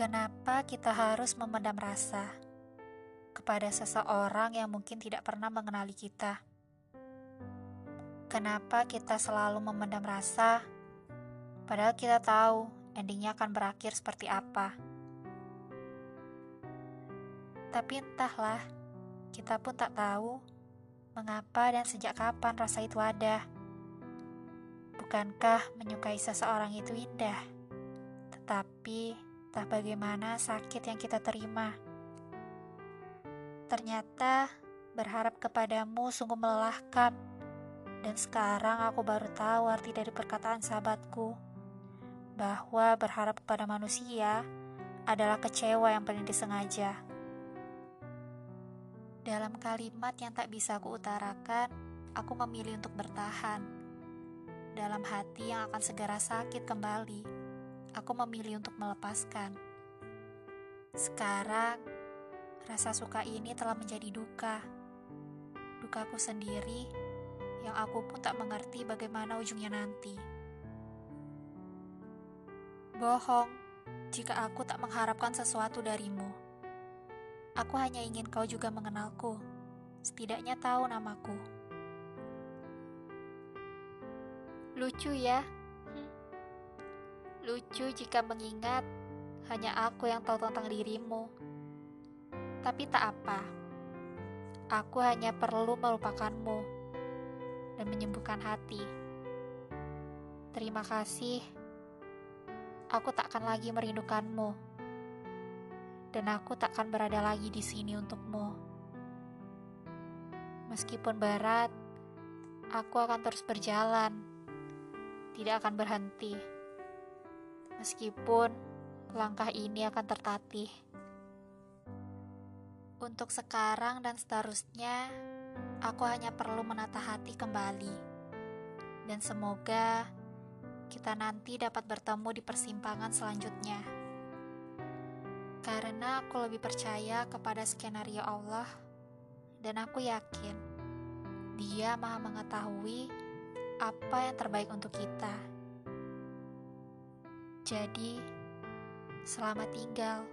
Kenapa kita harus memendam rasa kepada seseorang yang mungkin tidak pernah mengenali kita? Kenapa kita selalu memendam rasa, padahal kita tahu endingnya akan berakhir seperti apa? Tapi entahlah, kita pun tak tahu mengapa dan sejak kapan rasa itu ada. Bukankah menyukai seseorang itu indah? Tetapi Entah bagaimana sakit yang kita terima. Ternyata berharap kepadamu sungguh melelahkan. Dan sekarang aku baru tahu arti dari perkataan sahabatku. Bahwa berharap kepada manusia adalah kecewa yang paling disengaja. Dalam kalimat yang tak bisa aku utarakan, aku memilih untuk bertahan. Dalam hati yang akan segera sakit kembali aku memilih untuk melepaskan. Sekarang, rasa suka ini telah menjadi duka. Dukaku sendiri yang aku pun tak mengerti bagaimana ujungnya nanti. Bohong jika aku tak mengharapkan sesuatu darimu. Aku hanya ingin kau juga mengenalku, setidaknya tahu namaku. Lucu ya, Lucu jika mengingat hanya aku yang tahu tentang dirimu. Tapi tak apa. Aku hanya perlu melupakanmu dan menyembuhkan hati. Terima kasih. Aku takkan lagi merindukanmu. Dan aku takkan berada lagi di sini untukmu. Meskipun berat, aku akan terus berjalan. Tidak akan berhenti meskipun langkah ini akan tertatih. Untuk sekarang dan seterusnya, aku hanya perlu menata hati kembali, dan semoga kita nanti dapat bertemu di persimpangan selanjutnya. Karena aku lebih percaya kepada skenario Allah, dan aku yakin Dia Maha Mengetahui apa yang terbaik untuk kita. Jadi, selamat tinggal.